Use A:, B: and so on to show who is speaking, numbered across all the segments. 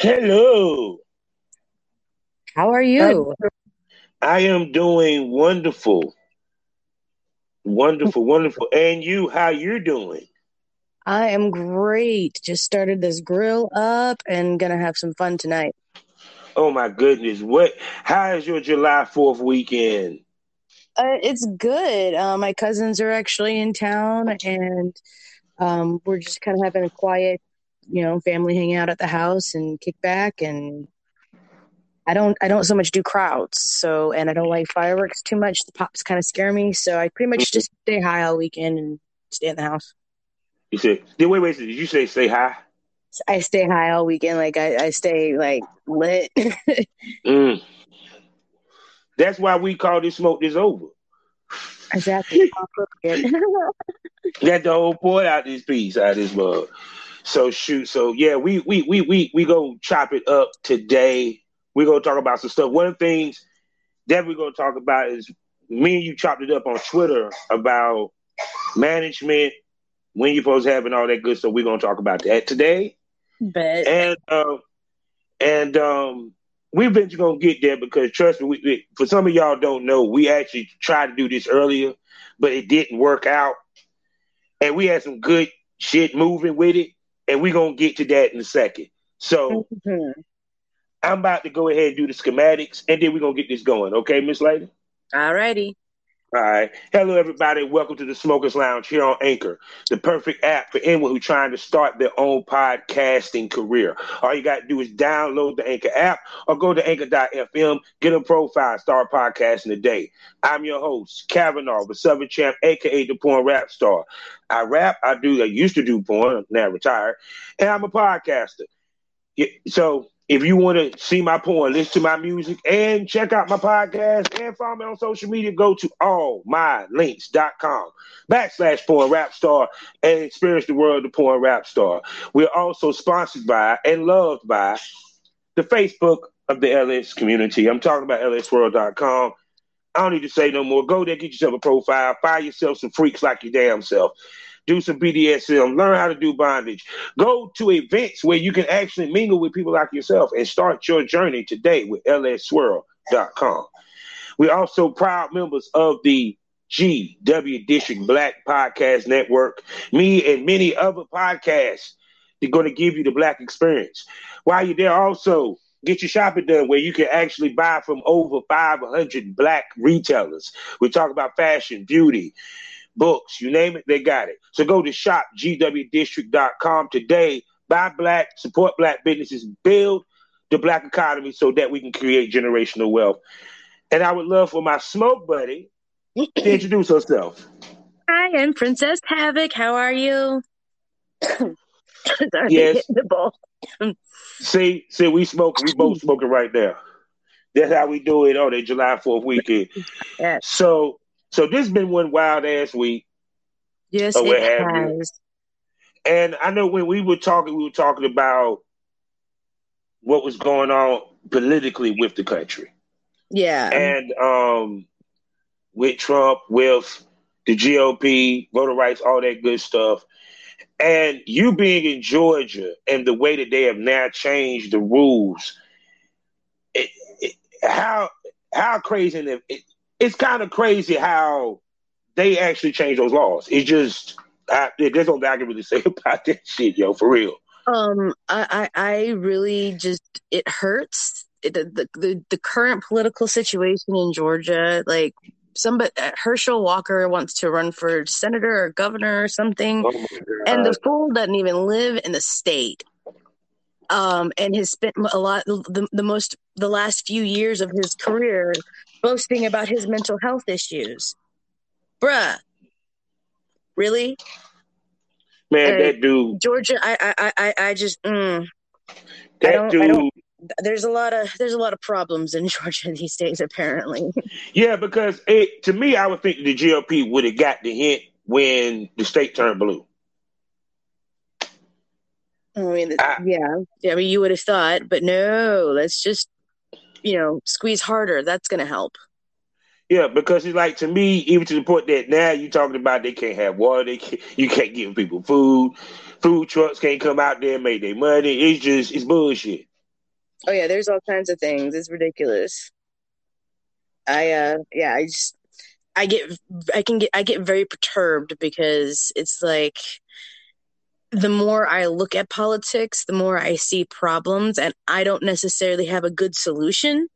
A: Hello.
B: How are you?
A: I am doing wonderful. Wonderful, wonderful. And you, how you're doing?
B: I am great. Just started this grill up and gonna have some fun tonight.
A: Oh my goodness. What how is your July 4th weekend?
B: Uh, it's good. Uh, my cousins are actually in town and um, we're just kind of having a quiet, you know, family hangout at the house and kick back and I don't I don't so much do crowds. So and I don't like fireworks too much. The pops kind of scare me. So I pretty much just stay high all weekend and stay in the house.
A: You said wait, wait, did you say stay high?
B: I stay high all weekend. Like I, I stay like lit.
A: mm. That's why we call this smoke this over.
B: Exactly.
A: Got the whole point out this piece, out this mug. So shoot. So yeah, we we we we we go chop it up today. We're gonna talk about some stuff. One of the things that we're gonna talk about is me and you chopped it up on Twitter about management, when you're supposed to have and all that good stuff. We're gonna talk about that today.
B: But
A: and uh, and um, we've been gonna get there because trust me, we, we, for some of y'all don't know, we actually tried to do this earlier, but it didn't work out, and we had some good shit moving with it, and we're gonna get to that in a second. So mm-hmm. I'm about to go ahead and do the schematics, and then we're gonna get this going. Okay, Miss Lady?
B: All righty.
A: All right. Hello, everybody. Welcome to the Smokers Lounge here on Anchor, the perfect app for anyone who's trying to start their own podcasting career. All you got to do is download the Anchor app or go to anchor.fm, get a profile, start podcasting today. I'm your host, Kavanaugh, the Southern Champ, aka the Porn Rap Star. I rap, I do, I used to do porn, now retired, and I'm a podcaster. So if you want to see my porn, listen to my music, and check out my podcast and follow me on social media, go to allmylinks.com backslash porn rap star and experience the world of porn rap star. We're also sponsored by and loved by the Facebook of the LS community. I'm talking about lsworld.com. I don't need to say no more. Go there, get yourself a profile, find yourself some freaks like your damn self do some BDSM, learn how to do bondage, go to events where you can actually mingle with people like yourself and start your journey today with lsswirl.com. We're also proud members of the GW District Black Podcast Network. Me and many other podcasts are going to give you the black experience. While you're there, also get your shopping done where you can actually buy from over 500 black retailers. We talk about fashion, beauty, books, you name it, they got it. So go to shopgwdistrict.com today. Buy black, support black businesses, build the black economy so that we can create generational wealth. And I would love for my smoke buddy to introduce herself.
B: Hi, I'm Princess Havoc. How are you?
A: yes. see, see, we smoke. We both smoking right now. That's how we do it oh, on the July Fourth weekend. Yes. So so this has been one wild ass week.
B: Yes, it has.
A: And I know when we were talking, we were talking about what was going on politically with the country.
B: Yeah.
A: And um with Trump, with the GOP, voter rights, all that good stuff. And you being in Georgia and the way that they have now changed the rules, it, it, how how crazy it, it's kind of crazy how they actually changed those laws. It's just I, there's no I can really say about that shit, yo, for real.
B: Um, I, I, I really just it hurts it, the, the the current political situation in Georgia. Like somebody, Herschel Walker wants to run for senator or governor or something, oh and the fool doesn't even live in the state. Um, and has spent a lot the, the most the last few years of his career boasting about his mental health issues. Bruh. Really?
A: Man, that dude.
B: Georgia, I I I I just mm,
A: that dude
B: there's a lot of there's a lot of problems in Georgia these days, apparently.
A: Yeah, because it to me, I would think the GOP would have got the hint when the state turned blue.
B: I mean, I, yeah, I mean, you would have thought, but no, let's just you know, squeeze harder. That's going to help.
A: Yeah, because it's like to me, even to the point that now you're talking about they can't have water, they can't, you can't give people food, food trucks can't come out there and make their money. It's just it's bullshit.
B: Oh yeah, there's all kinds of things. It's ridiculous. I uh yeah, I just I get I can get I get very perturbed because it's like the more I look at politics, the more I see problems and I don't necessarily have a good solution.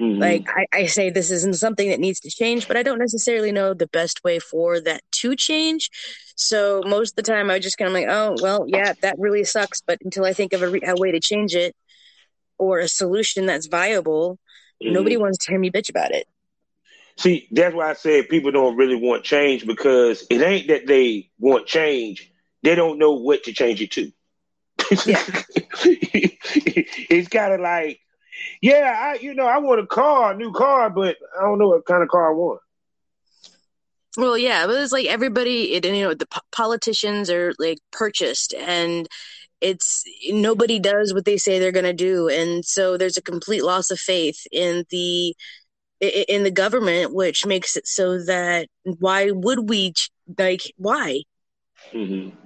B: Mm-hmm. Like I, I say this isn't something that needs to change, but I don't necessarily know the best way for that to change. So most of the time I just kind of like, oh well, yeah, that really sucks. But until I think of a, re- a way to change it or a solution that's viable, mm-hmm. nobody wants to hear me bitch about it.
A: See, that's why I said people don't really want change because it ain't that they want change; they don't know what to change it to. Yeah. it's kind of like yeah, I you know I want a car, a new car, but I don't know what kind of car I want.
B: Well, yeah, but it's like everybody, it, you know, the politicians are like purchased, and it's nobody does what they say they're going to do, and so there's a complete loss of faith in the in the government, which makes it so that why would we like why? Mm-hmm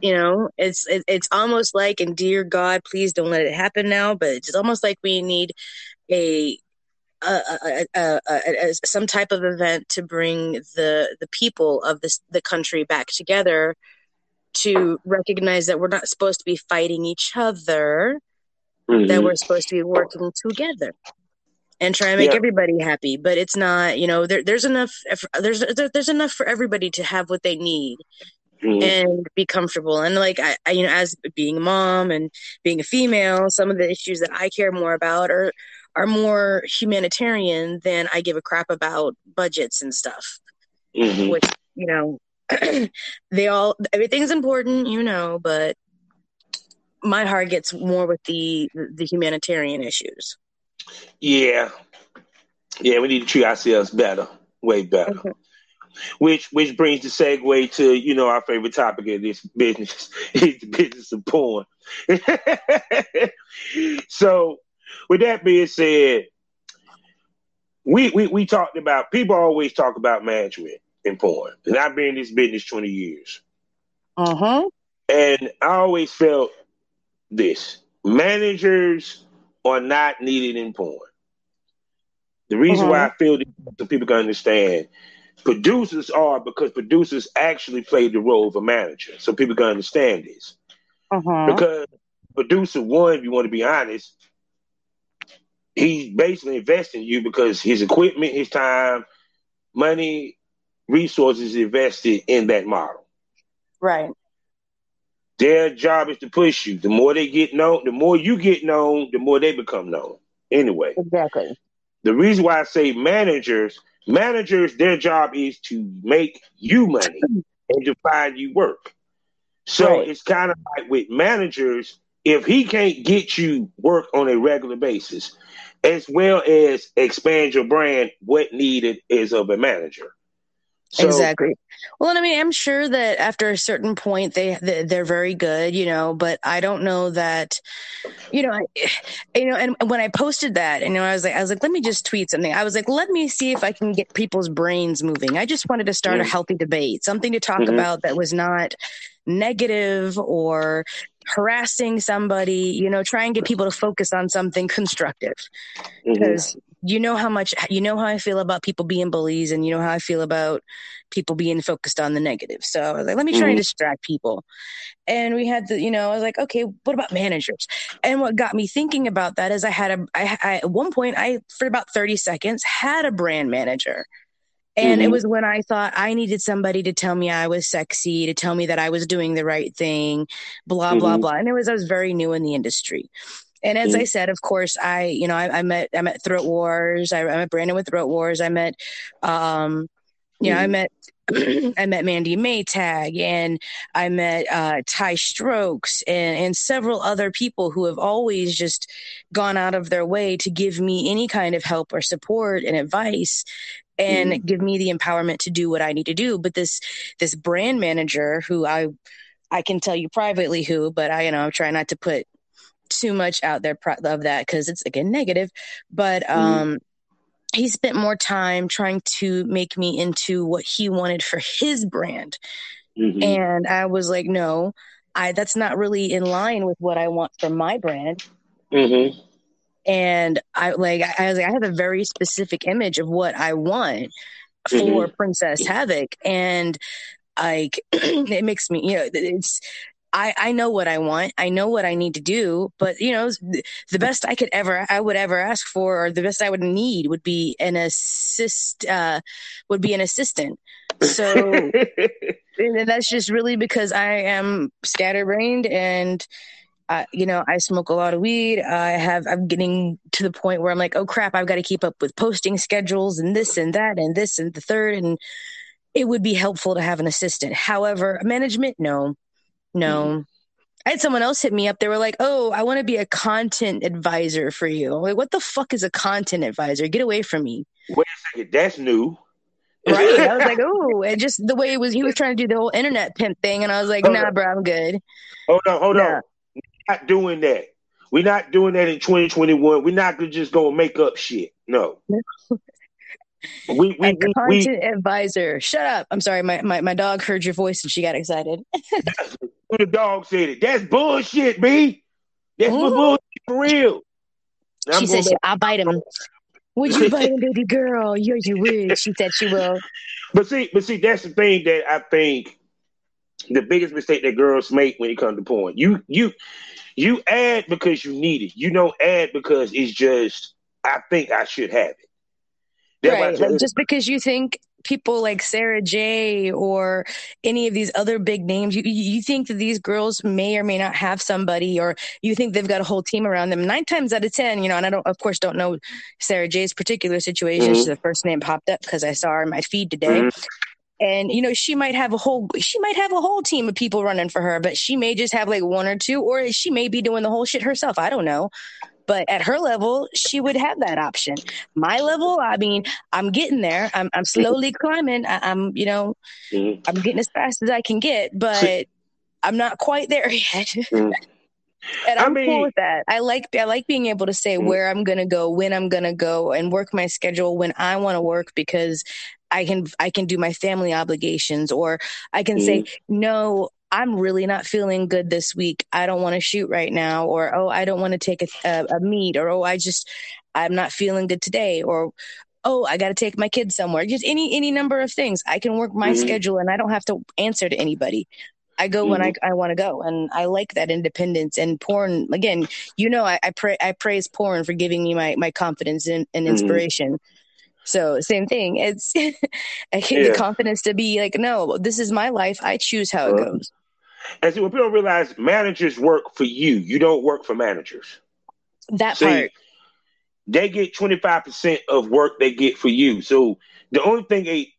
B: you know it's it, it's almost like and dear god please don't let it happen now but it's almost like we need a a, a, a, some type of event to bring the the people of this the country back together to recognize that we're not supposed to be fighting each other mm-hmm. that we're supposed to be working together and try and make yeah. everybody happy but it's not you know there, there's enough there's there's enough for everybody to have what they need mm-hmm. and be comfortable. And like I, I, you know, as being a mom and being a female, some of the issues that I care more about are are more humanitarian than I give a crap about budgets and stuff. Mm-hmm. Which you know, they all everything's important, you know, but my heart gets more with the the humanitarian issues.
A: Yeah, yeah, we need to treat ourselves better, way better. Mm-hmm which which brings the segue to you know our favorite topic of this business is the business of porn. so, with that being said, we, we we talked about people always talk about management in porn, and I've been in this business twenty years.
B: Uh huh.
A: And I always felt this: managers are not needed in porn. The reason uh-huh. why I feel this, so people can understand Producers are because producers actually play the role of a manager. So people can understand this. Uh-huh. Because producer one, if you want to be honest, he's basically investing in you because his equipment, his time, money, resources invested in that model.
B: Right.
A: Their job is to push you. The more they get known, the more you get known, the more they become known. Anyway.
B: Exactly.
A: The reason why I say managers Managers, their job is to make you money and to find you work. So right. it's kind of like with managers, if he can't get you work on a regular basis, as well as expand your brand, what needed is of a manager.
B: So, exactly. Well, and I mean, I'm sure that after a certain point, they they're very good, you know. But I don't know that, you know, I, you know. And when I posted that, you know, I was like, I was like, let me just tweet something. I was like, let me see if I can get people's brains moving. I just wanted to start mm-hmm. a healthy debate, something to talk mm-hmm. about that was not negative or harassing somebody. You know, try and get people to focus on something constructive because. Mm-hmm you know how much you know how I feel about people being bullies, and you know how I feel about people being focused on the negative. So I was like, let me try mm-hmm. and distract people. And we had the, you know, I was like, okay, what about managers? And what got me thinking about that is I had a, I, I at one point, I for about thirty seconds had a brand manager. And mm-hmm. it was when I thought I needed somebody to tell me I was sexy, to tell me that I was doing the right thing, blah, mm-hmm. blah, blah. And it was, I was very new in the industry. And as mm-hmm. I said, of course, I, you know, I, I met, I met Throat Wars. I, I, met Brandon with Throat Wars. I met, um, you know, I mm-hmm. met, I met Mandy Maytag and I met uh, Ty Strokes and, and several other people who have always just gone out of their way to give me any kind of help or support and advice and mm. give me the empowerment to do what I need to do. But this this brand manager who I I can tell you privately who, but I you know I'm trying not to put too much out there of that because it's again negative. But mm-hmm. um, mm. he spent more time trying to make me into what he wanted for his brand, mm-hmm. and I was like, no, I that's not really in line with what I want for my brand. Mm-hmm. and I like I was like I have a very specific image of what I want for mm-hmm. Princess Havoc, and like it makes me you know it's I, I know what I want. I know what I need to do, but you know, the best I could ever, I would ever ask for, or the best I would need would be an assist, uh, would be an assistant. So and that's just really because I am scatterbrained and, uh, you know, I smoke a lot of weed. I have, I'm getting to the point where I'm like, oh crap, I've got to keep up with posting schedules and this and that and this and the third. And it would be helpful to have an assistant. However, management, no no. I had someone else hit me up. They were like, "Oh, I want to be a content advisor for you." I'm like, what the fuck is a content advisor? Get away from me.
A: Wait a second, that's new.
B: Right. I was like, oh, and just the way it was, he was trying to do the whole internet pimp thing, and I was like, hold nah, on. bro, I'm good.
A: Hold on, hold nah. on. We're not doing that. We're not doing that in 2021. We're not just gonna just go make up shit. No.
B: We, we, we, content we, advisor. Shut up. I'm sorry. My, my, my dog heard your voice and she got excited.
A: the dog said it. That's bullshit, B. That's Ooh. bullshit for real.
B: Now she said, she, I'll bite him. Would you bite him, baby girl? Yeah, you would. She said she will.
A: But see, but see, that's the thing that I think the biggest mistake that girls make when it comes to porn. You you you add because you need it. You don't add because it's just I think I should have it
B: right. Like just because you think people like Sara Jay or any of these other big names, you you think that these girls may or may not have somebody, or you think they've got a whole team around them. Nine times out of ten, you know, and I don't, of course, don't know Sara Jay's particular situation. Mm-hmm. the first name popped up because I saw her in my feed today. Mm-hmm. And you know she might have a whole she might have a whole team of people running for her, but she may just have like one or two, or she may be doing the whole shit herself. I don't know. But at her level, she would have that option. My level, I mean, I'm getting there. I'm, I'm slowly climbing. I, am you know, mm-hmm. I'm getting as fast as I can get, but I'm not quite there yet. Mm-hmm. and I'm I mean, cool with that. I like I like being able to say mm-hmm. where I'm gonna go, when I'm gonna go, and work my schedule when I want to work because I can I can do my family obligations, or I can say no. I'm really not feeling good this week. I don't want to shoot right now, or oh, I don't want to take a, a, a meet, or oh, I just I'm not feeling good today, or oh, I got to take my kids somewhere. Just any any number of things. I can work my mm-hmm. schedule, and I don't have to answer to anybody. I go mm-hmm. when I, mm-hmm. I want to go, and I like that independence. And porn, again, you know, I I, pra- I praise porn for giving me my my confidence and, and mm-hmm. inspiration. Mm-hmm. So same thing. It's I give yeah. the confidence to be like, no, this is my life. I choose how it goes.
A: And see, what people realize, managers work for you. You don't work for managers.
B: That see, part.
A: They get 25% of work they get for you. So the only thing a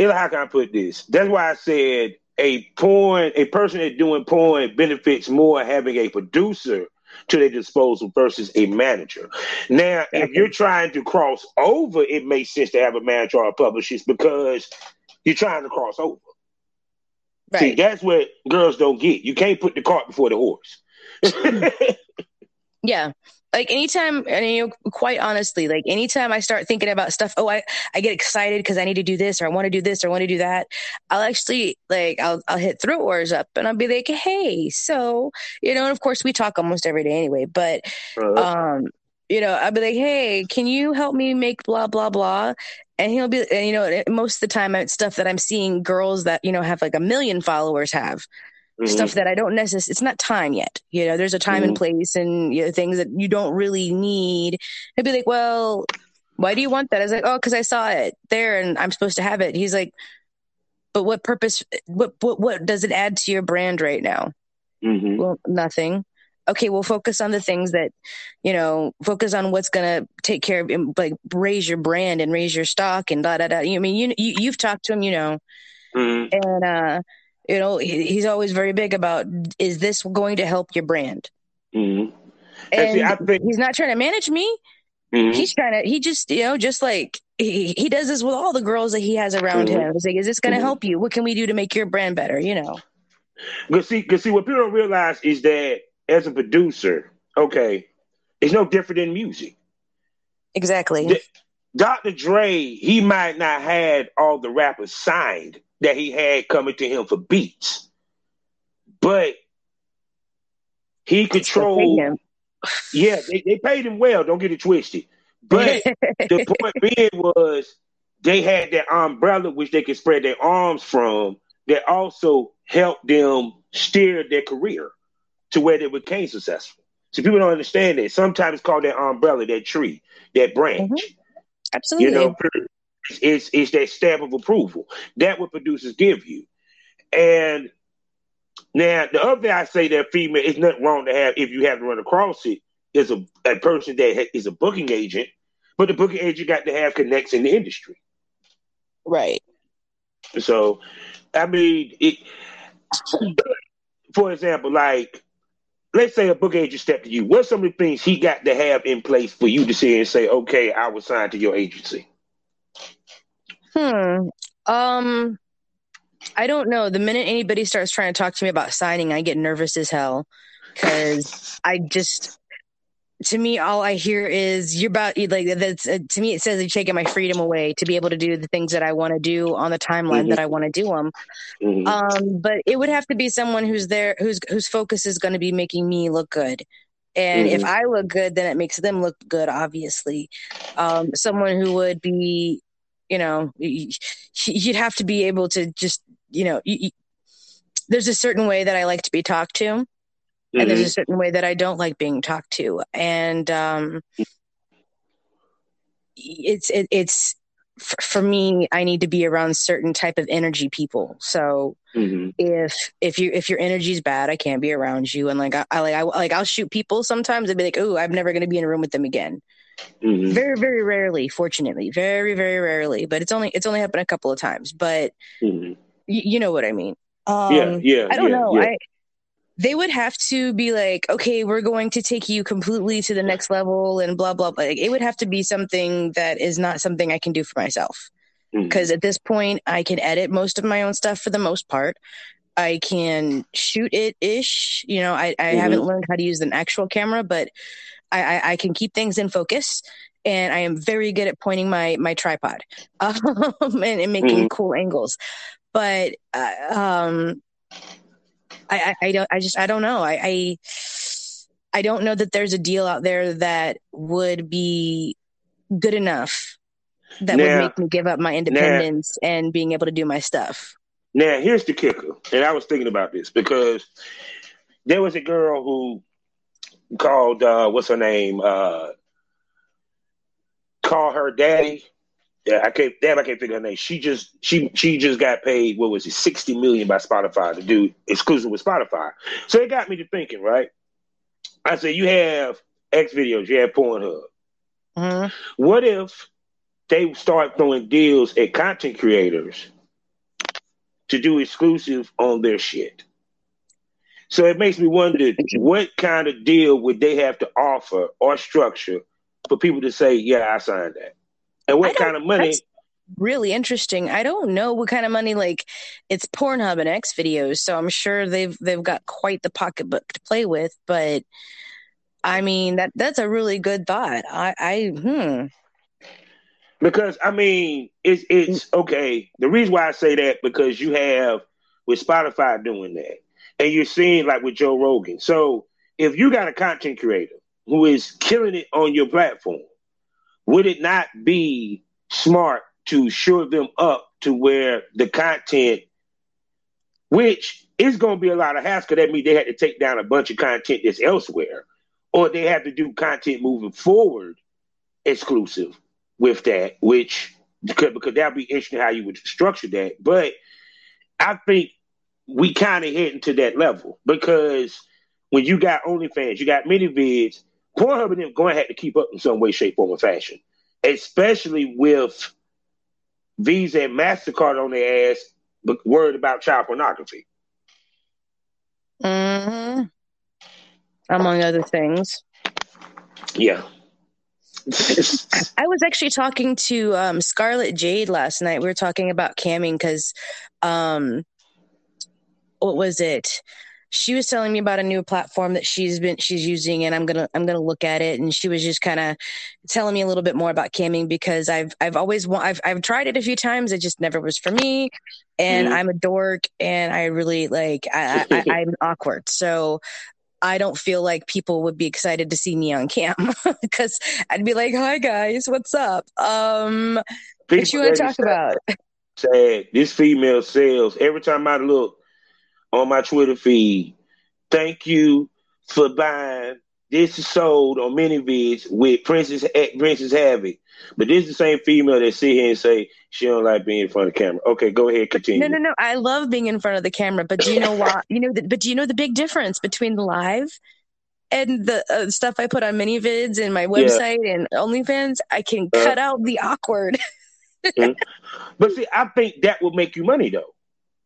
A: how can I put this? That's why I said a porn, a person that's doing porn benefits more having a producer to their disposal versus a manager. Now, if you're trying to cross over, it makes sense to have a manager or a publicist because you're trying to cross over. Right. See, that's what girls don't get. You can't put the cart before the horse.
B: yeah. Like anytime, and you know, quite honestly, like anytime I start thinking about stuff, oh, I, I get excited because I need to do this or I want to do this or I want to do that. I'll actually like I'll I'll hit Throat Wars up and I'll be like, hey, so you know, and of course we talk almost every day anyway, but uh-huh. um, you know, I'll be like, hey, can you help me make blah blah blah? And he'll be and you know most of the time it's stuff that i'm seeing girls that you know have like a million followers have. Mm-hmm. stuff that i don't necessarily it's not time yet. You know there's a time mm-hmm. and place and you know, things that you don't really need. He'll be like well why do you want that? I was like oh because i saw it there and i'm supposed to have it. He's like but what purpose what what, what does it add to your brand right now? Mm-hmm. well nothing okay, we'll focus on the things that, you know, focus on what's going to take care of, like raise your brand and raise your stock and da da da. I mean, you, you you've talked to him, you know, mm-hmm. and uh, you know, he, he's always very big about is this going to help your brand? Mm-hmm. And see, think- he's not trying to manage me. Mm-hmm. He's trying to. He just, you know, just like he, he does this with all the girls that he has around mm-hmm. him. He's like, "Is this going to mm-hmm. help you? What can we do to make your brand better?" You know.
A: Because see, because see, what people don't realize is that as a producer, okay, it's no different than music.
B: Exactly.
A: D- Dr. Dre, he might not had all the rappers signed that he had coming to him for beats, but he controlled yeah, they, they paid him well. Don't get it twisted. But the point being was they had that umbrella which they could spread their arms from that also helped them steer their career to where they became successful. So people don't understand that. Sometimes it's called that umbrella, that tree, that branch. Mm-hmm.
B: Absolutely.
A: You know, it's it's that stamp of approval. That what producers give you. And now the other thing I say that female is nothing wrong to have if you have to run across it is a, a person that is a booking agent, but the booking agent got to have connects in the industry.
B: Right.
A: So, I mean, it, for example, like let's say a book agent stepped to you. What's some of the things he got to have in place for you to see and say, okay, I was signed to your agency?
B: Hmm. Um, I don't know. The minute anybody starts trying to talk to me about signing, I get nervous as hell because I just to me, all I hear is you're about like that's uh, to me. It says you're taking my freedom away to be able to do the things that I want to do on the timeline mm-hmm. that I want to do them. Mm-hmm. Um, but it would have to be someone who's there, whose whose focus is going to be making me look good. And mm-hmm. if I look good, then it makes them look good. Obviously, um, someone who would be, you know, you'd have to be able to just, you know, you, there's a certain way that I like to be talked to mm-hmm. and there's a mm-hmm. certain way that I don't like being talked to, and um, it's it, it's for, for me. I need to be around certain type of energy people. So mm-hmm. if if you if your energy is bad, I can't be around you. And like I, I like I like I'll shoot people sometimes and be like, oh, I'm never going to be in a room with them again. Mm-hmm. Very, very rarely, fortunately, very, very rarely. But it's only it's only happened a couple of times. But mm-hmm. y- you know what I mean.
A: Um, yeah, yeah.
B: I don't
A: yeah,
B: know.
A: Yeah.
B: I they would have to be like, okay, we're going to take you completely to the next level and blah, blah, blah. It would have to be something that is not something I can do for myself. Because mm-hmm. at this point, I can edit most of my own stuff for the most part. I can shoot it ish. You know, I, I mm-hmm. haven't learned how to use an actual camera, but I, I, I, can keep things in focus. And I am very good at pointing my my tripod um, and, and, making mm-hmm. cool angles. But uh, um, I, I, I don't I just I don't know. I, I I don't know that there's a deal out there that would be good enough that now, would make me give up my independence now, and being able to do my stuff.
A: Now, here's the kicker, and I was thinking about this because there was a girl who called uh, what's her name? Uh, call her daddy yeah, I can't. Damn, I can't think of her name. She just she she just got paid. What was it? Sixty million by Spotify to do exclusive with Spotify. So it got me to thinking. Right. I said, you have XVideos. You have Pornhub. Mm-hmm. What if they start throwing deals at content creators to do exclusive on their shit? So it makes me wonder what kind of deal would they have to offer or structure for people to say, "Yeah, I signed that." And what kind of money?
B: really interesting. I don't know what kind of money like it's Pornhub and XVideos, so I'm sure they've they've got quite the pocketbook to play with, but I mean that that's a really good thought. I I hmm
A: because I mean it's it's mm. okay. The reason why I say that because you have with Spotify doing that, and you're seeing like with Joe Rogan. So if you got a content creator who is killing it on your platform, would it not be smart to shore them up to where the content, which is going to be a lot of hassle, that means they had to take down a bunch of content that's elsewhere, or they have to do content moving forward exclusive with that, which because, because that'd be interesting how you would structure that. But I think we kind of heading to that level because when you got OnlyFans, you got ManyVids, Pornhub and them going to have to keep up in some way, shape, form, or fashion, especially with Visa and MasterCard on their ass, but worried about child pornography.
B: Mm-hmm. Among other things.
A: Yeah.
B: I was actually talking to um, Scarlett Jade last night. We were talking about camming because, um, what was it? She was telling me about a new platform that she's been she's using and I'm to I'm to look at it and she was just kind of telling me a little bit more about camming because I've I've always I've I've tried it a few times it just never was for me and mm. I'm a dork and I really like I, I I'm awkward so I don't feel like people would be excited to see me on cam because I'd be like, "Hi guys, what's up?" Um,
A: People
B: what you want to talk about?
A: Sad. This female sells every time I look on my Twitter feed. Thank you for buying. This is sold on ManyVids with Princess Princess Havoc. But this is the same female that sit here and say she don't like being in front of the camera. Okay, go ahead, continue.
B: No, no, no. I love being in front of the camera, but do you know why? You know, the, but do you know the big difference between the live and the uh, stuff I put on ManyVids and my website yeah. and OnlyFans? I can uh, cut out the awkward.
A: mm-hmm. But see, I think that would make you money though.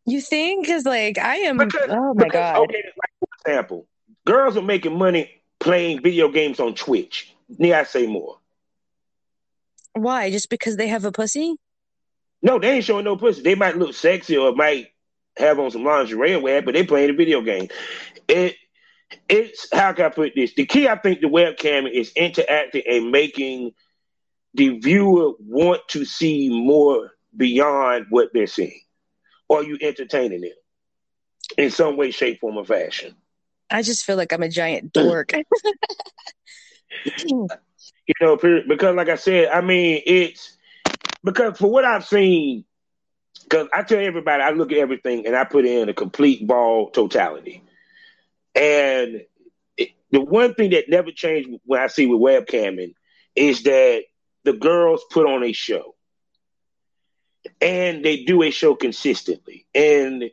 B: You think? Because like I am. Because, oh my because, god. Okay,
A: like for example, girls are making money playing video games on Twitch. Need I say more?
B: Why? Just because they have a pussy?
A: No, they ain't showing no pussy. They might look sexy or might have on some lingerie or whatever, but they playing a video game. It it's how can I put this? The key I think the webcam is interacting and making the viewer want to see more beyond what they're seeing. Or you entertaining them in some way, shape, form, or fashion.
B: I just feel like I'm a giant dork.
A: you know, because like I said, I mean, it's because for what I've seen, because I tell everybody, I look at everything and I put in a complete ball totality. And it, the one thing that never changed when I see with webcamming is that the girls put on a show. And they do a show consistently. And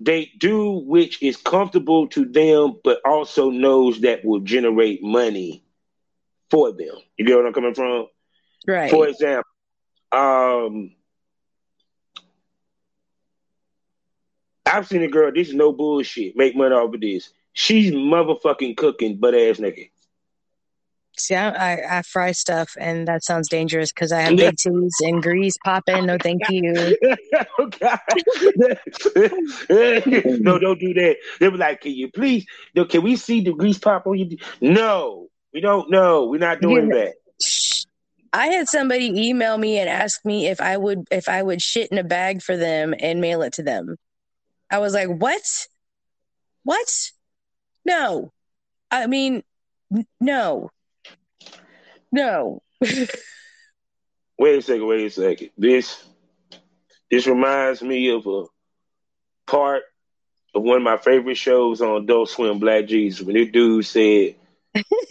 A: they do which is comfortable to them, but also knows that will generate money for them. You get what I'm coming from?
B: Right.
A: For example, um, I've seen a girl. This is no bullshit. Make money off of this. She's motherfucking cooking butt ass naked.
B: See, I, I, I, fry stuff, and that sounds dangerous because I have big titties and grease popping. No, thank you. oh,
A: no, don't do that. They were like, "Can you please? No, can we see the grease pop on you?" No, we don't. No, we're not doing yeah. that.
B: I had somebody email me and ask me if I would if I would shit in a bag for them and mail it to them. I was like, "What? What? No. I mean, n- no. No.
A: wait a second, wait a second. This this reminds me of a part of one of my favorite shows on Adult Swim, Black Jesus, when this dude said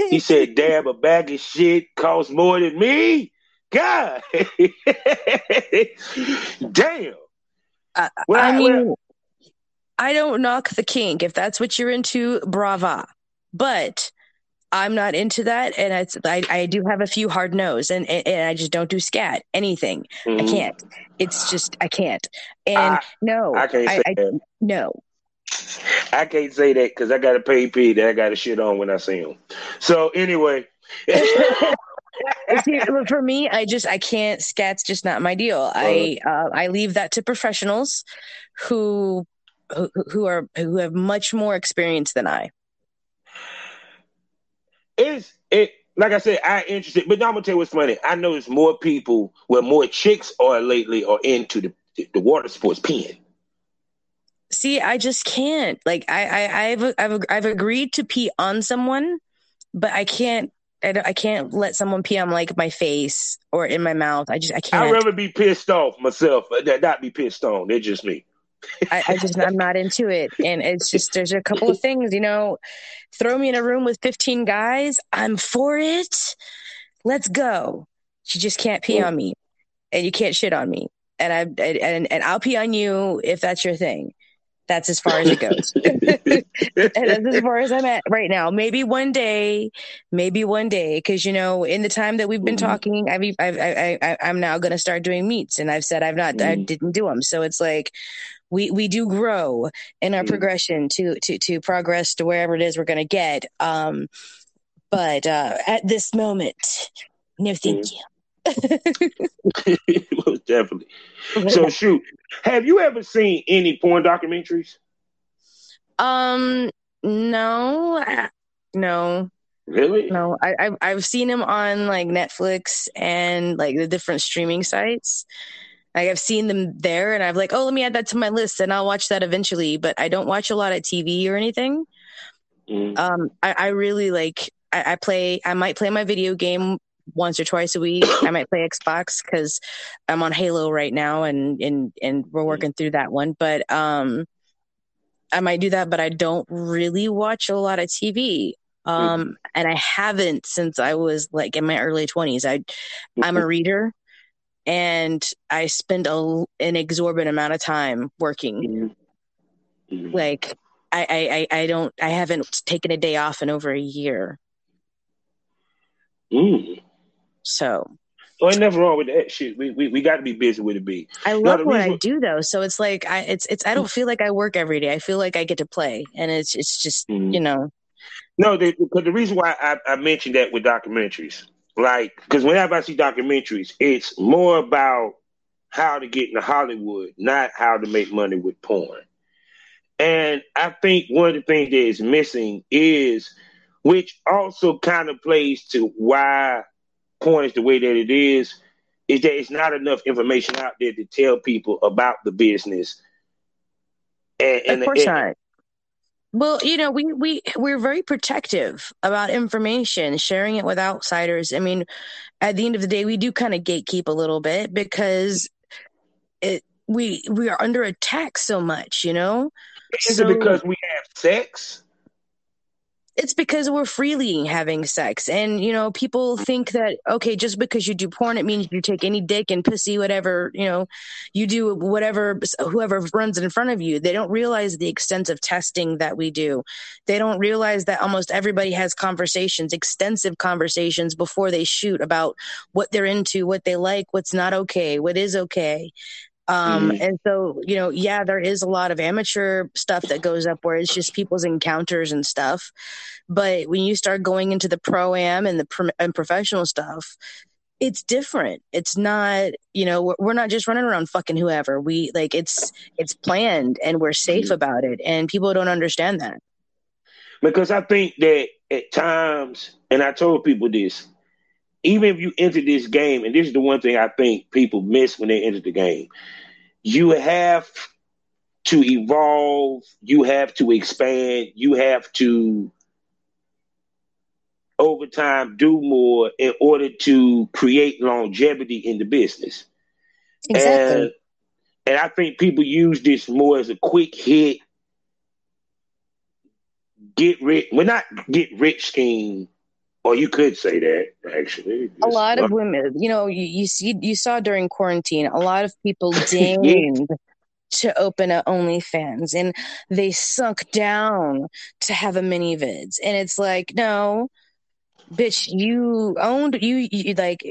A: he said, "Damn, a bag of shit costs more than me." God, damn.
B: Uh, well, I mean, well, I don't knock the kink. If that's what you're into, brava. But I'm not into that, and it's, I I do have a few hard nose, and and, I just don't do scat anything. Mm-hmm. I can't. It's just I can't. And I, no, I can't say I, that. no.
A: I can't say that because I got a pay P that I got to shit on when I see him. So anyway.
B: See, for me, I just I can't. Scat's just not my deal. I uh, I leave that to professionals who who, who are who have much more experience than I.
A: It's it like I said, I interested, but now I'm gonna tell you what's funny. I know there's more people where more chicks are lately are into the the water sports peeing.
B: See, I just can't. Like I, I I've I've I've agreed to pee on someone, but I can't. I, I can't let someone pee on like my face or in my mouth. I just I can't.
A: I'd rather be pissed off myself, uh, than not be pissed on. They're just me.
B: I, I, just I'm not into it, and it's just there's a couple of things, you know. Throw me in a room with 15 guys, I'm for it. Let's go. You just can't pee on me, and you can't shit on me, and I and and I'll pee on you if that's your thing. That's as far as it goes. and that's as far as I'm at right now. Maybe one day, maybe one day, because you know, in the time that we've been mm-hmm. talking, I've, I've, I, I, I'm now going to start doing meets, and I've said I've not, mm-hmm. I didn't do them. So it's like, we we do grow in our mm-hmm. progression to to to progress to wherever it is we're going to get um but uh at this moment no thank
A: mm-hmm. you most definitely so shoot have you ever seen any porn documentaries
B: um no no
A: Really?
B: No, I, I've I've seen them on like Netflix and like the different streaming sites, like I've seen them there and I've like, oh, let me add that to my list and I'll watch that eventually. But I don't watch a lot of TV or anything. Mm. Um, I, I really like. I, I play. I might play my video game once or twice a week. I might play Xbox because I'm on Halo right now, and and and we're mm. working through that one. But um, I might do that, but I don't really watch a lot of TV. Um, mm-hmm. and I haven't since I was like in my early 20s. I, I'm a reader, and I spend a, an exorbitant amount of time working. Mm-hmm. mm-hmm. Like I, I, I don't, I haven't taken a day off in over a year.
A: Mm.
B: So.
A: Well, ain't nothing wrong with that shit. We we, we got to be busy with it. Be.
B: I love what I do though, so it's like I it's it's I don't feel like I work every day. I feel like I get to play, and it's it's just mm. you know.
A: No, because the reason why I, I mentioned that with documentaries, like, because whenever I see documentaries, it's more about how to get into Hollywood, not how to make money with porn. And I think one of the things that is missing is, which also kind of plays to why porn is the way that it is, is that it's not enough information out there to tell people about the business.
B: And, and of course and, not. Well, you know, we we we're very protective about information, sharing it with outsiders. I mean, at the end of the day, we do kind of gatekeep a little bit because it we we are under attack so much, you know.
A: Is so, it because we have sex?
B: It's because we're freely having sex. And you know people think that okay just because you do porn it means you take any dick and pussy whatever you know you do whatever whoever runs in front of you. They don't realize the extensive testing that we do. They don't realize that almost everybody has conversations extensive conversations before they shoot about what they're into what they like what's not okay what is okay um, mm-hmm. And so, you know, yeah, there is a lot of amateur stuff that goes up where it's just people's encounters and stuff. But when you start going into the pro am and the pro- and professional stuff, it's different. It's not, you know, we're, we're, not just running around fucking whoever. We like it's it's planned and we're safe mm-hmm. about it, and people don't understand that.
A: Because I think that at times, and I told people this, even if you enter this game, and this is the one thing I think people miss when they enter the game, you have to evolve, you have to expand, you have to over time do more in order to create longevity in the business. Exactly. And, and I think people use this more as a quick hit, get rich, well, not get rich scheme well, you could say that actually.
B: a lot of women, you know, you, you see, you saw during quarantine, a lot of people deigned to open a OnlyFans, and they sunk down to have a ManyVids, and it's like, no, bitch, you owned you, you like.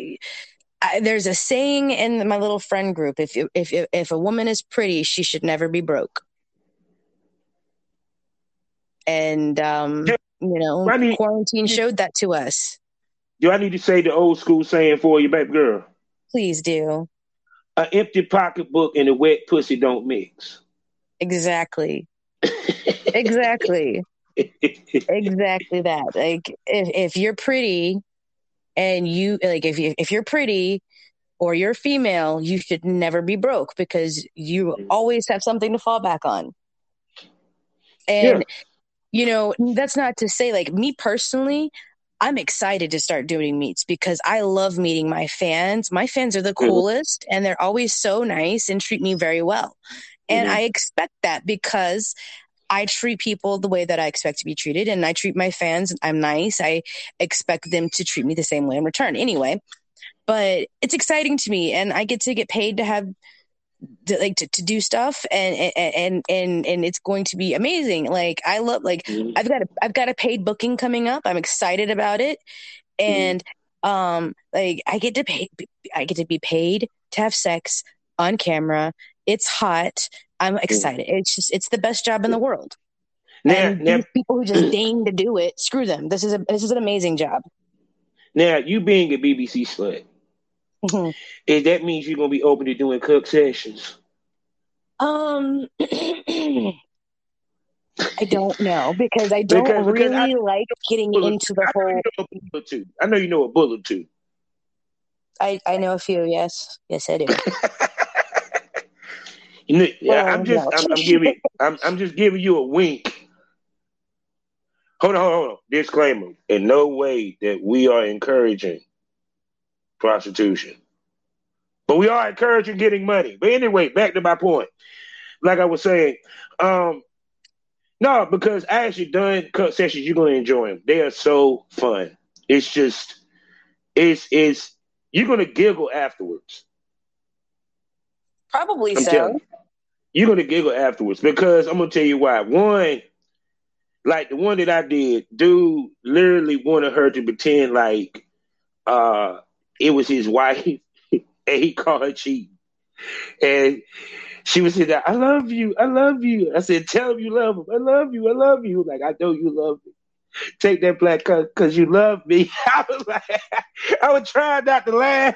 B: I, there's a saying in my little friend group: if if if a woman is pretty, she should never be broke. And um, you know, need, quarantine showed that to us.
A: Do I need to say the old school saying for you, baby girl?
B: Please do.
A: An empty pocketbook and a wet pussy don't mix.
B: Exactly. exactly. exactly that. Like if, if you're pretty and you like if you if you're pretty or you're female, you should never be broke because you mm. always have something to fall back on. And yeah you know, that's not to say like me personally, I'm excited to start doing meets because I love meeting my fans. My fans are the coolest and they're always so nice and treat me very well. And mm-hmm. I expect that because I treat people the way that I expect to be treated and I treat my fans I'm nice. I expect them to treat me the same way in return anyway. But it's exciting to me and I get to get paid to have to, like to, to do stuff and and and and it's going to be amazing like i love like mm-hmm. i've got a i've got a paid booking coming up i'm excited about it mm-hmm. and mm-hmm. um like i get to pay i get to be paid to have sex on camera it's hot i'm mm-hmm. excited mm-hmm. it's just it's the best job in the world now, and now, people who just deign to do it screw them this is a this is an amazing job
A: now you being a bbc slut Mm-hmm. Is that means you're gonna be open to doing cook sessions?
B: Um, I don't know because I don't because, really I, like getting into the whole.
A: Know too. I know you know a bullet too.
B: I I know a few. Yes, yes, I do.
A: yeah, I'm just no. I'm, I'm, giving I'm I'm just giving you a wink. hold on, hold on. Disclaimer: In no way that we are encouraging prostitution, but we are encouraging getting money. But anyway, back to my point. Like I was saying, um, no, because I actually done cuck sessions. You're gonna enjoy them. They are so fun. It's just, it's it's you're gonna giggle afterwards.
B: Probably I'm so.
A: You, are gonna giggle afterwards because I'm gonna tell you why. One, like the one that I did, dude literally wanted her to pretend like uh it was his wife and he called her cheating. And she was saying that I love you, I love you. I said, tell him you love him. I love you, I love you. Like I know you love me. Take that black cup because you love me. I was like, I was trying not to laugh.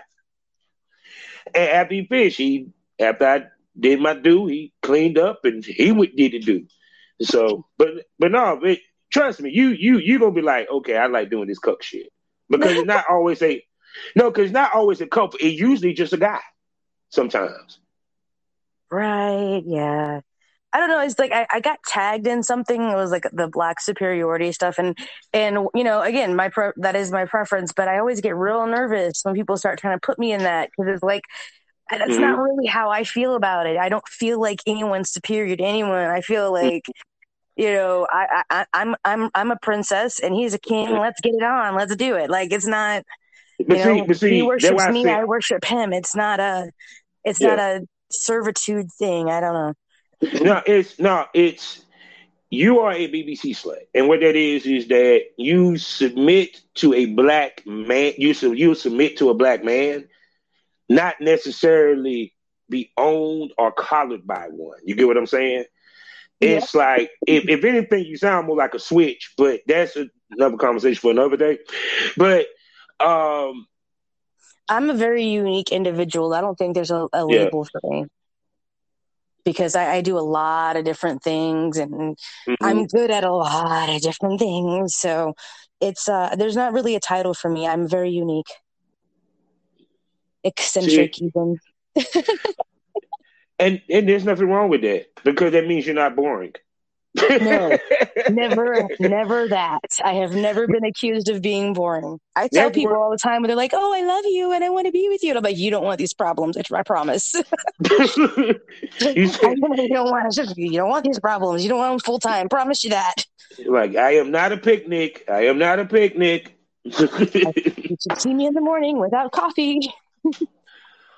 A: And after he finished, he after I did my do, he cleaned up and he did the do. So, but but no, but trust me, you you you gonna be like, okay, I like doing this cuck shit because it's not always a no, because not always a couple. It's usually just a guy. Sometimes.
B: Right. Yeah. I don't know. It's like I, I got tagged in something. It was like the black superiority stuff, and and you know, again, my pre- that is my preference. But I always get real nervous when people start trying to put me in that because it's like that's mm-hmm. not really how I feel about it. I don't feel like anyone's superior to anyone. I feel like you know, I, I I'm I'm I'm a princess and he's a king. Let's get it on. Let's do it. Like it's not. But you see, know, but see, he worships me. I, I worship him. It's not a. It's yeah. not a servitude thing. I don't know.
A: No, it's no, it's you are a BBC slut, and what that is is that you submit to a black man. You you submit to a black man, not necessarily be owned or collared by one. You get what I'm saying? It's yeah. like if, if anything, you sound more like a switch, but that's another conversation for another day. But um
B: I'm a very unique individual. I don't think there's a, a yeah. label for me because I, I, do a lot of different things and mm-hmm. I'm good at a lot of different things. So it's uh there's not really a title for me. I'm very unique. Eccentric See, even.
A: and and there's nothing wrong with that because that means you're not boring
B: no, never, never that. I have never been accused of being boring. I tell That's people all the time when they're like, "Oh, I love you and I want to be with you," and I'm like, "You don't want these problems. I promise. you don't want you don't want these problems. You don't want them full time. Promise you that."
A: Like, I am not a picnic. I am not a picnic.
B: you should see me in the morning without coffee.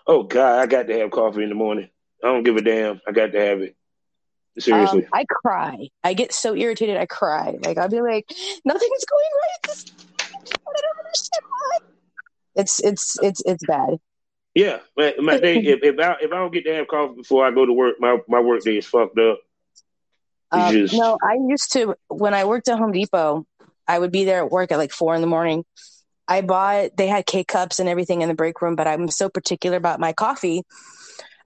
A: oh God, I got to have coffee in the morning. I don't give a damn. I got to have it. Seriously. Um,
B: I cry. I get so irritated. I cry. Like I'll be like, nothing's going right. This, I don't understand why. It's it's it's it's bad.
A: Yeah, my, my day. if, if I if I don't get to have coffee before I go to work, my my work day is fucked up.
B: Um, just... No, I used to when I worked at Home Depot. I would be there at work at like four in the morning. I bought. They had K cups and everything in the break room, but I'm so particular about my coffee.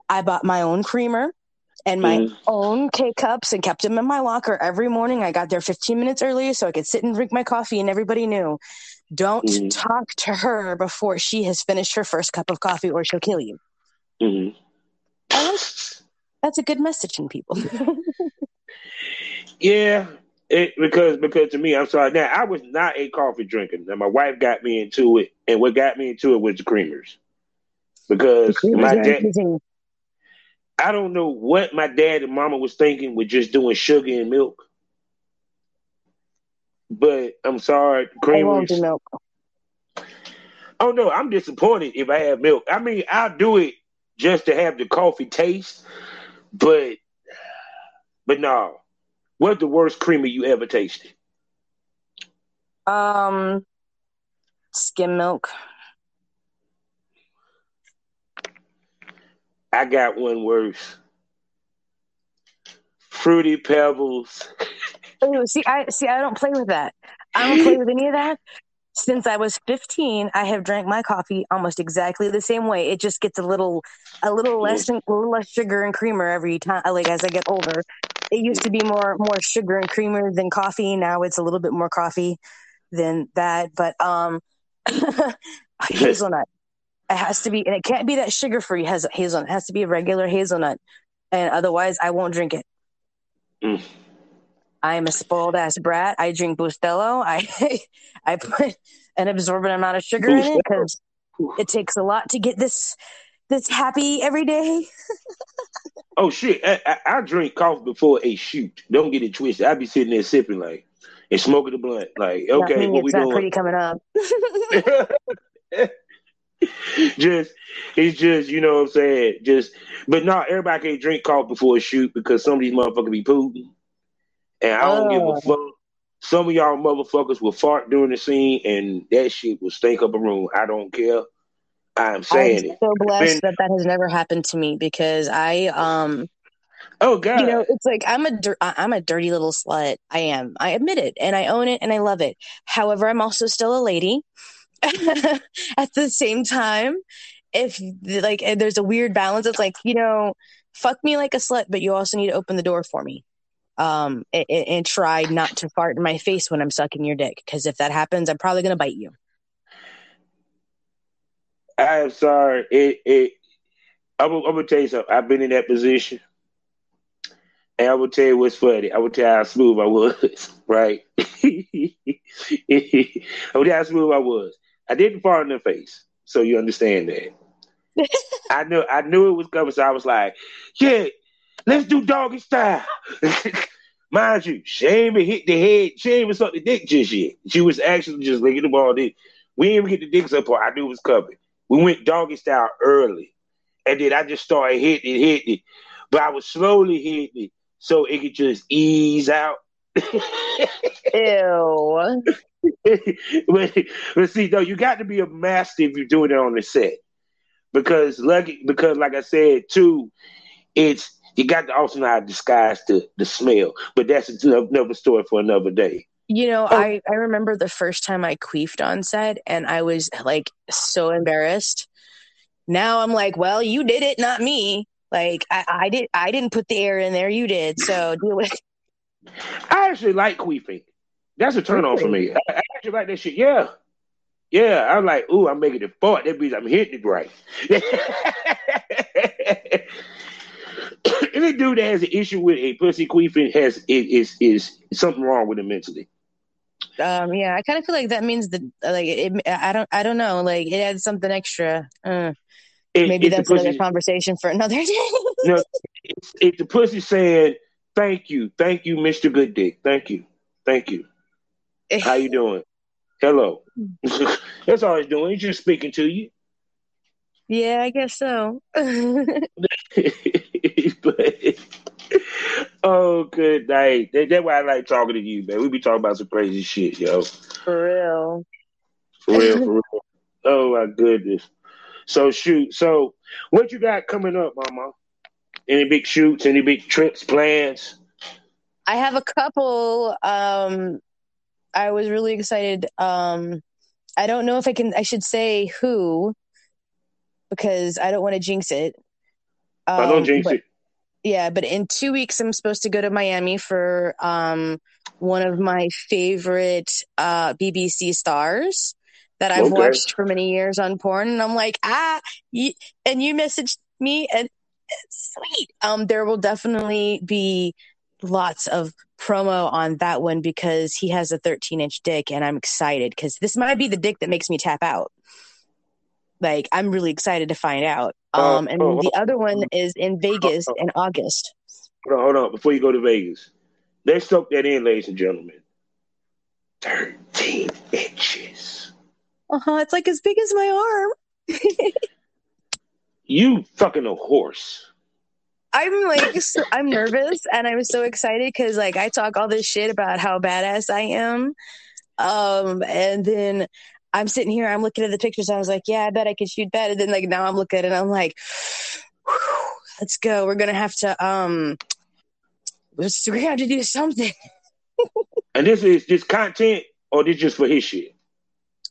B: I bought my own creamer and my mm. own K cups and kept them in my locker every morning. I got there 15 minutes early so I could sit and drink my coffee, and everybody knew don't mm. talk to her before she has finished her first cup of coffee or she'll kill you. Mm-hmm. that's a good message in people.
A: yeah, it, because because to me, I'm sorry. Now I was not a coffee drinker. Now my wife got me into it, and what got me into it was the creamers. Because the creamers my dad, I don't know what my dad and mama was thinking with just doing sugar and milk. But I'm sorry, creamers. I milk. Oh no, I'm disappointed if I have milk. I mean, I'll do it just to have the coffee taste, but but no. What's the worst creamer you ever tasted?
B: Um, skim milk.
A: I got one worse. Fruity Pebbles.
B: oh, see, I see. I don't play with that. I don't play with any of that. Since I was 15, I have drank my coffee almost exactly the same way. It just gets a little, a little less, a little less sugar and creamer every time. Like as I get older, it used to be more, more sugar and creamer than coffee. Now it's a little bit more coffee than that. But um, hazelnut. It has to be, and it can't be that sugar free hazelnut. It has to be a regular hazelnut, and otherwise, I won't drink it. Mm. I'm a spoiled ass brat. I drink Bustelo. I I put an absorbent amount of sugar in it because it takes a lot to get this this happy every day.
A: oh shit! I, I, I, drink coffee before a shoot. Don't get it twisted. I be sitting there sipping like and smoking the blunt. Like, okay, what we doing?
B: Pretty coming up.
A: just it's just you know what I'm saying. Just but no, everybody can't drink coffee before a shoot because some of these motherfuckers be pooping, and I don't oh. give a oh. fuck. Some of y'all motherfuckers will fart during the scene, and that shit will stink up a room. I don't care. I'm saying I'm
B: it. So blessed that that has never happened to me because I um.
A: Oh God!
B: You know, it's like I'm a I'm a dirty little slut. I am. I admit it, and I own it, and I love it. However, I'm also still a lady. At the same time, if like there's a weird balance, it's like you know, fuck me like a slut, but you also need to open the door for me. Um, and, and try not to fart in my face when I'm sucking your dick, because if that happens, I'm probably gonna bite you.
A: I'm sorry. It it. I'm, I'm gonna tell you something. I've been in that position, and I will tell you what's funny. I will tell you how smooth I was. Right. I will tell you how smooth I was. I didn't fart in the face, so you understand that. I knew I knew it was coming, so I was like, "Yeah, let's do doggy style." Mind you, she ain't even hit the head. She ain't even sucked the dick just yet. She was actually just licking the ball. Dick. We didn't even get the dicks up. I knew it was coming. We went doggy style early. And then I just started hitting it, hitting it. But I was slowly hitting it so it could just ease out.
B: Ew.
A: But, but see, though, you got to be a master if you're doing it on the set. Because lucky because like I said too, it's you got to also know how to disguise the, the smell. But that's another story for another day.
B: You know, oh. I, I remember the first time I queefed on set and I was like so embarrassed. Now I'm like, well, you did it, not me. Like I, I did I didn't put the air in there, you did. So deal with it.
A: I actually like queefing. That's a turn on for me. I, I, actually like that shit. Yeah. Yeah. I'm like, ooh, I'm making it fart. That means I'm hitting it right. Any dude that has an issue with a pussy queefing has is is something wrong with him mentally.
B: Um, yeah, I kind of feel like that means that like it, I don't I don't know like it adds something extra. Uh, it, maybe that's another conversation for another day.
A: no, it's, it's the pussy saying thank you, thank you, Mister Good Dick, thank you, thank you. How you doing? Hello. that's all he's doing. He's just speaking to you.
B: Yeah, I guess so.
A: but oh, good night. That, that's why I like talking to you, man. We be talking about some crazy shit, yo.
B: For real.
A: For real, for real. Oh my goodness. So shoot. So what you got coming up, Mama? Any big shoots? Any big trips, plans?
B: I have a couple. Um, I was really excited. Um, I don't know if I can. I should say who because I don't want to jinx it.
A: Um, I don't jinx but, it
B: yeah, but in two weeks, I'm supposed to go to Miami for um, one of my favorite uh, BBC stars that I've okay. watched for many years on porn. And I'm like, ah, you, and you messaged me, and sweet. Um, there will definitely be lots of promo on that one because he has a 13 inch dick, and I'm excited because this might be the dick that makes me tap out. Like, I'm really excited to find out. Um, and the other one is in Vegas in August.
A: Hold on, hold on. Before you go to Vegas, let's soak that in, ladies and gentlemen. 13 inches.
B: Uh huh. It's like as big as my arm.
A: you fucking a horse.
B: I'm like, so, I'm nervous and I'm so excited because like I talk all this shit about how badass I am. Um, and then I'm sitting here, I'm looking at the pictures. I was like, yeah, I bet I could shoot better. And then like now I'm looking at it, I'm like, let's go. We're gonna have to um, we're gonna have to do something.
A: and this is just content, or this just for his shit.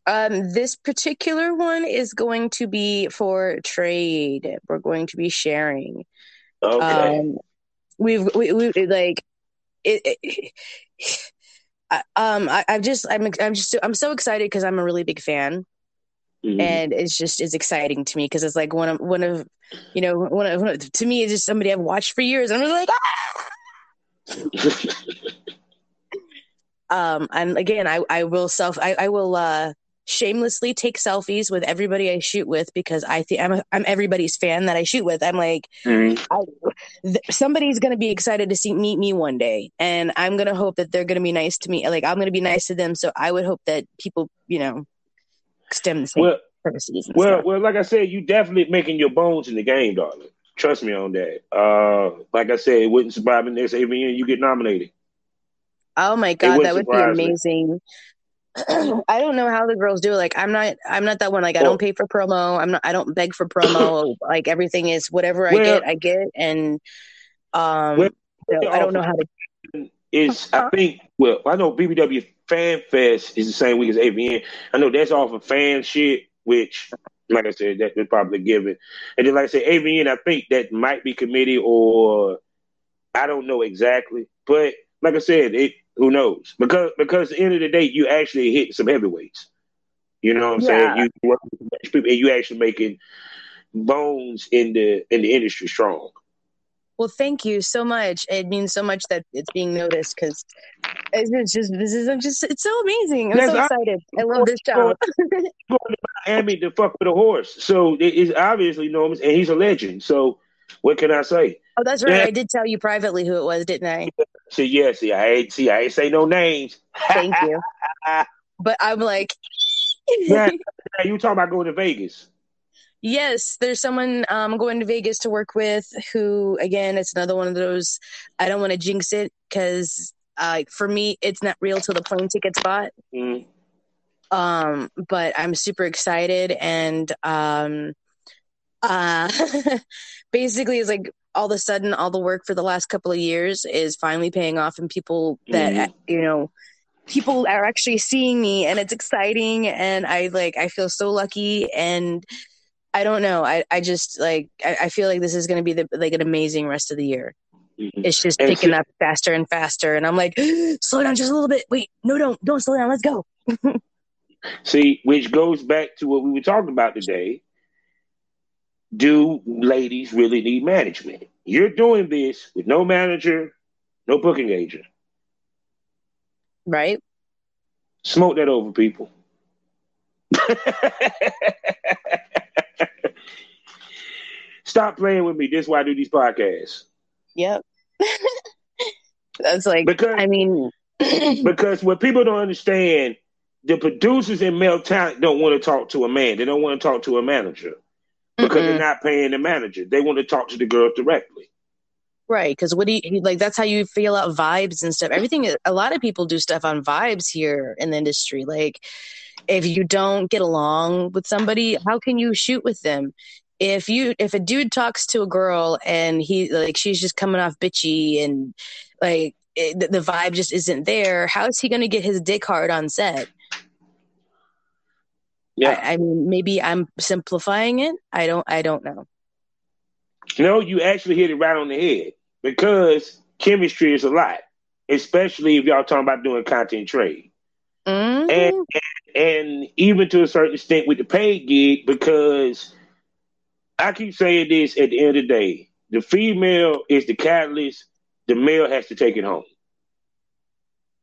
B: Um, this particular one is going to be for trade. We're going to be sharing.
A: Okay. Um,
B: we've we, we like it, it I, um, I, am just, I'm, I'm just, I'm so excited because I'm a really big fan, mm-hmm. and it's just, it's exciting to me because it's like one of, one of, you know, one of, one of, to me, it's just somebody I've watched for years. And I'm like, ah! Um, and again, I, I will self, I, I will, uh, shamelessly take selfies with everybody I shoot with because I think I'm, a, I'm everybody's fan that I shoot with. I'm like,
A: Mhm.
B: I, th- somebody's going to be excited to see meet me one day and i'm going to hope that they're going to be nice to me like i'm going to be nice to them so i would hope that people you know stem the same
A: Well, well,
B: stuff.
A: well. Like I said, you definitely making your bones in the game, darling. Trust me on that. Uh, like I said, it wouldn't surprise me next AVN you get nominated.
B: oh my god that would be
A: amazing. me.
B: Amazing i don't know how the girls do it like i'm not i'm not that one like i don't pay for promo i'm not i don't beg for promo like everything is whatever i
A: Well-
B: get i get and um
A: Well,
B: so i don't know how to
A: Is
B: Uh-huh.
A: I think well, I know BBW Fan Fest is the same week as AVN. I know that's off of fan shit, which, like I said, that, that's probably given. And then, like I said, AVN, I think that might be committee or I don't know exactly, but like I said, it who knows because because at the end of the day, you actually hit some heavyweights. You know what I'm
B: Yeah.
A: saying? You work with some people, and you actually making bones in the in the industry strong.
B: Well, thank you so much. It means so much that it's being noticed because it's just this is I'm just it's so amazing. I'm so excited. I love this show.
A: Miami to fuck with a horse. So it is obviously enormous, and he's a legend. So what can I say?
B: Oh, that's right. I did tell you privately who it was, didn't I?
A: So yeah, see, I ain't see, I ain't say no names.
B: Thank you. But I'm like,
A: Yeah. You talking about going to Vegas?
B: yes, there's someone um, going to Vegas to work with who, again, it's another one of those. I don't want to jinx it because, uh, for me, it's not real till the plane ticket's bought.
A: Mm.
B: um but i'm super excited and um uh basically it's like all of a sudden all the work for the last couple of years is finally paying off and people that
A: Mhm.
B: you know people are actually seeing me and it's exciting and i like i feel so lucky and i don't know i i just like i, I feel like this is going to be the, like an amazing rest of the year
A: Mhm.
B: it's just
A: And
B: picking
A: see-
B: up faster and faster and i'm like slow down just a little bit wait no don't don't slow down let's go
A: See, which goes back to what we were talking about today. Do ladies really need management? You're doing this with no manager, no booking agent.
B: right
A: Smoke that over, people. Stop playing with me. This is why I do these podcasts.
B: Yep. That's like,
A: Because
B: I mean,
A: because what people don't understand, the producers in male talent don't want to talk to a man. They don't want to talk to a manager because they're not paying the manager. They want to talk to the girl directly.
B: right. Because what do you like? That's how you feel out vibes and stuff. Everything, a lot of people do stuff on vibes here in the industry. Like, if you don't get along with somebody, how can you shoot with them? If you, if a dude talks to a girl and he, like, she's just coming off bitchy and like, it, the vibe just isn't there, how is he going to get his dick hard on set?
A: Yeah.
B: I, I mean, maybe I'm simplifying it. I don't, I don't know.
A: No, you actually hit it right on the head because chemistry is a lot, especially if y'all talking about doing content trade.
B: Mhm.
A: And and even to a certain extent with the paid gig, because I keep saying this at the end of the day, the female is the catalyst, the male has to take it home.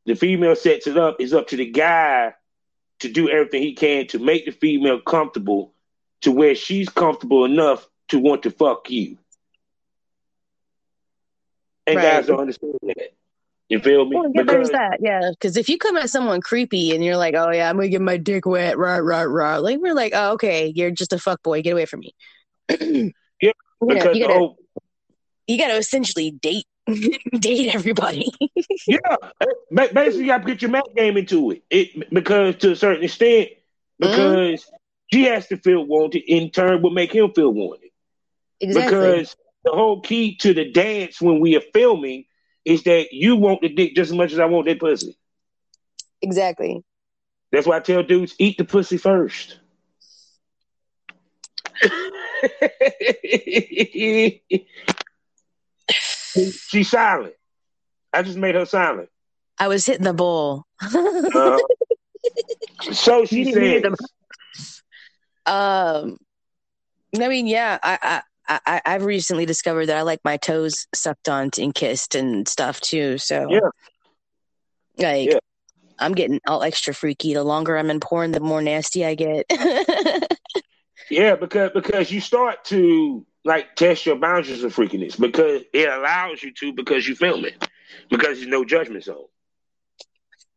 A: The female sets it up, it's up to the guy to do everything he can to make the female comfortable to where she's comfortable enough to want to fuck you. And
B: Right.
A: guys don't understand that. You feel me?
B: Well, yeah, there's that, yeah. Because if you come at someone creepy and you're like, "Oh yeah, I'm gonna get my dick wet," rah rah rah, like we're like, "Oh okay, you're just a fuck boy, get away from me."
A: Yeah,
B: You know,
A: because
B: you gotta
A: whole
B: you gotta essentially date date everybody.
A: Yeah, basically, you got to put your mat game into it. It because to a certain extent, because mm-hmm. she has to feel wanted. In turn, will make him feel wanted.
B: exactly.
A: Because the whole key to the dance when we are filming is that you want the dick just as much as I want that pussy.
B: exactly.
A: That's why I tell dudes eat the pussy first. She's silent. I just made her silent.
B: I was hitting the bowl.
A: Uh, so she
B: You didn't hear
A: says.
B: the- um, I mean, yeah, I, I, I, I've recently discovered that I like my toes sucked on and kissed and stuff too. So,
A: Yeah.
B: like,
A: Yeah.
B: I'm getting all extra freaky. The longer I'm in porn, the more nasty I get.
A: yeah, because because you start to like test your boundaries of freakiness because it allows you to because you film it because there's no judgment zone.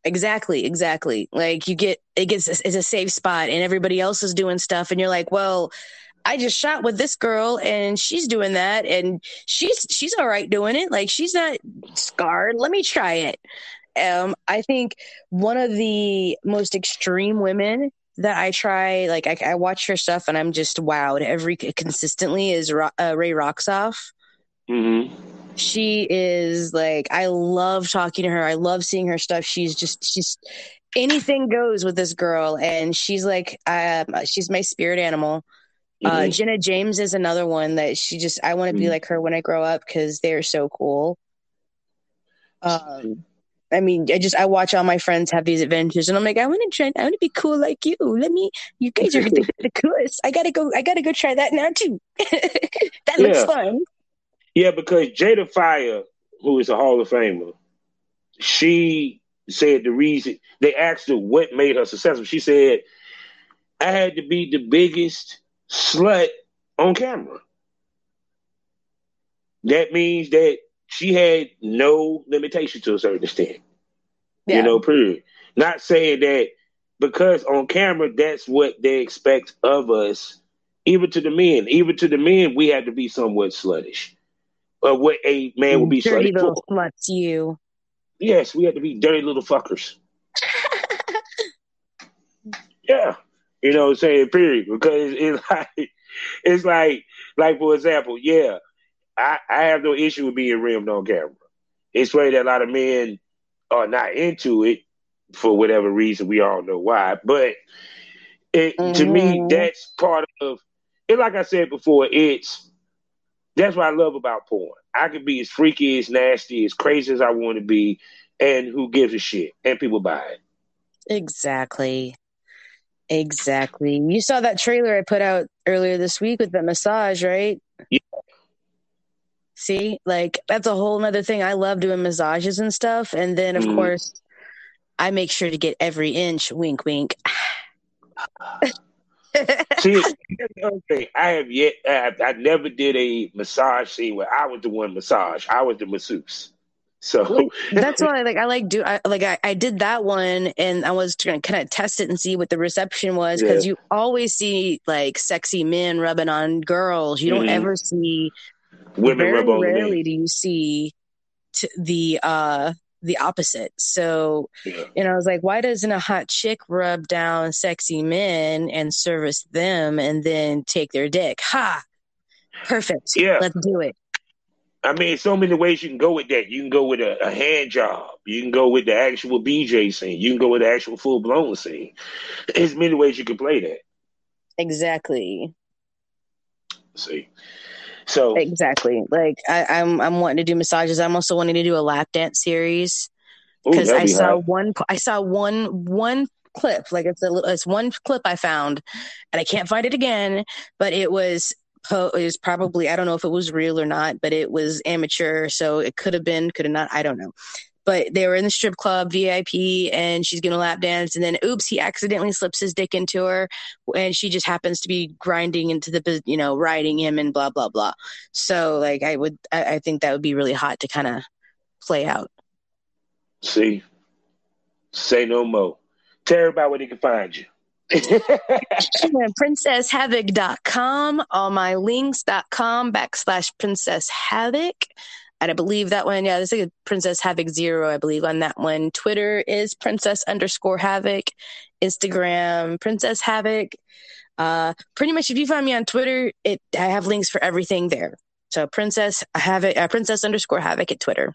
B: Exactly, exactly. Like you get it gets it's a safe spot and everybody else is doing stuff and you're like, well, I just shot with this girl and she's doing that and she's she's all right doing it. Like she's not scarred. Let me try it. Um, I think one of the most extreme women that I try, like I, I watch her stuff and I'm just wowed every consistently is uh, Ray Roxoff. Mm-hmm. She is like I love talking to her. I love seeing her stuff. She's just she's anything goes with this girl, and she's like um, she's my spirit animal. Uh, mm-hmm. Uh, Jenna James is another one that she just I want to mm-hmm. be like her when I grow up because they're so cool. Um, I mean, I just I watch all my friends have these adventures, and I'm like, I want to try. I want to be cool like you. Let me. You guys are the, the coolest. I gotta go. I gotta go try that now too. that looks fun.
A: Yeah, because Jada Fire, who is a Hall of Famer, she said the reason they asked her what made her successful. She said, "I had to be the biggest slut on camera." That means that she had no limitation to a certain extent. Yeah. You know, period. Not saying that because on camera that's what they expect of us, even to the men. Even to the men, we had to be somewhat sluttish. Or what a man would be
B: dirty little for. sluts, you.
A: Yes, we had to be dirty little fuckers. yeah. You know what I'm saying? Period. Because it's like it's like like for example, yeah, I, I have no issue with being rimmed on camera. It's funny that a lot of men are not into it for whatever reason. We all know why, but it, mm-hmm. to me, mm-hmm. that's part of it. Like I said before, it's that's what I love about porn. I can be as freaky, as nasty, as crazy as I want to be, and who gives a shit? And people buy it.
B: Exactly. Exactly. You saw that trailer I put out earlier this week with the massage, right? Yeah. See, like that's a whole other thing. I love doing massages and stuff. And then, of mm. course, I make sure to get every inch. Wink, wink.
A: See, okay, I have yet. I, have, I never did a massage scene where I was the one massage. I was the masseuse. So
B: that's why, like, I like do. I like I, I did that one, and I was trying to kind of test it and see what the reception was because yeah. you always see like sexy men rubbing on girls. You don't mm-hmm. ever see women very rarely do you see t- the uh the opposite. So, yeah. and I was like, why doesn't a hot chick rub down sexy men and service them and then take their dick? Ha! Perfect. Yeah. Let's do it.
A: I mean, so many ways you can go with that. You can go with a, a hand job. You can go with the actual BJ scene. You can go with the actual full blown scene. There's many ways you can play that.
B: Exactly.
A: See. So
B: exactly, like I, am I'm, I'm wanting to do massages. I'm also wanting to do a lap dance series because I saw hot. one I saw one one clip. Like it's a it's one clip I found, and I can't find it again. But it was it was probably I don't know if it was real or not, but it was amateur, so it could have been, could have not. I don't know but they were in the strip club VIP and she's gonna lap dance and then oops he accidentally slips his dick into her and she just happens to be grinding into the you know riding him and blah blah blah so like I would I, I think that would be really hot to kind of play out.
A: See, say no more. Tell everybody where they can find you.
B: princesshavoc.com, all my links.com backslash princess havoc. And I believe that one, yeah, there's like a Princess Havoc Zero, I believe, on that one. Twitter is Princess underscore Havoc. Instagram, Princess Havoc. Uh, pretty much if you find me on Twitter, it I have links for everything there. So Princess Havoc, uh, Princess underscore Havoc at Twitter.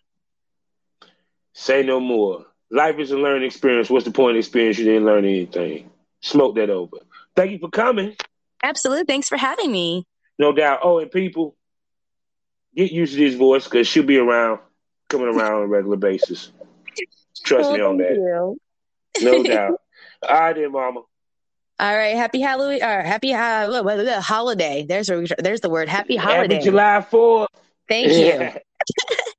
A: Say no more. Life is a learning experience. What's the point of experience? You didn't learn anything. Smoke that over. Thank you for coming.
B: Absolutely. Thanks for having me.
A: No doubt. Oh, and people, get used to this voice because she'll be around, coming around on a regular basis. Trust me on that. You. No doubt. All right, then, Mama.
B: All right, happy Halloween or happy uh, holiday. There's a, there's the word. Happy holiday.
A: Happy July 4th.
B: Thank you.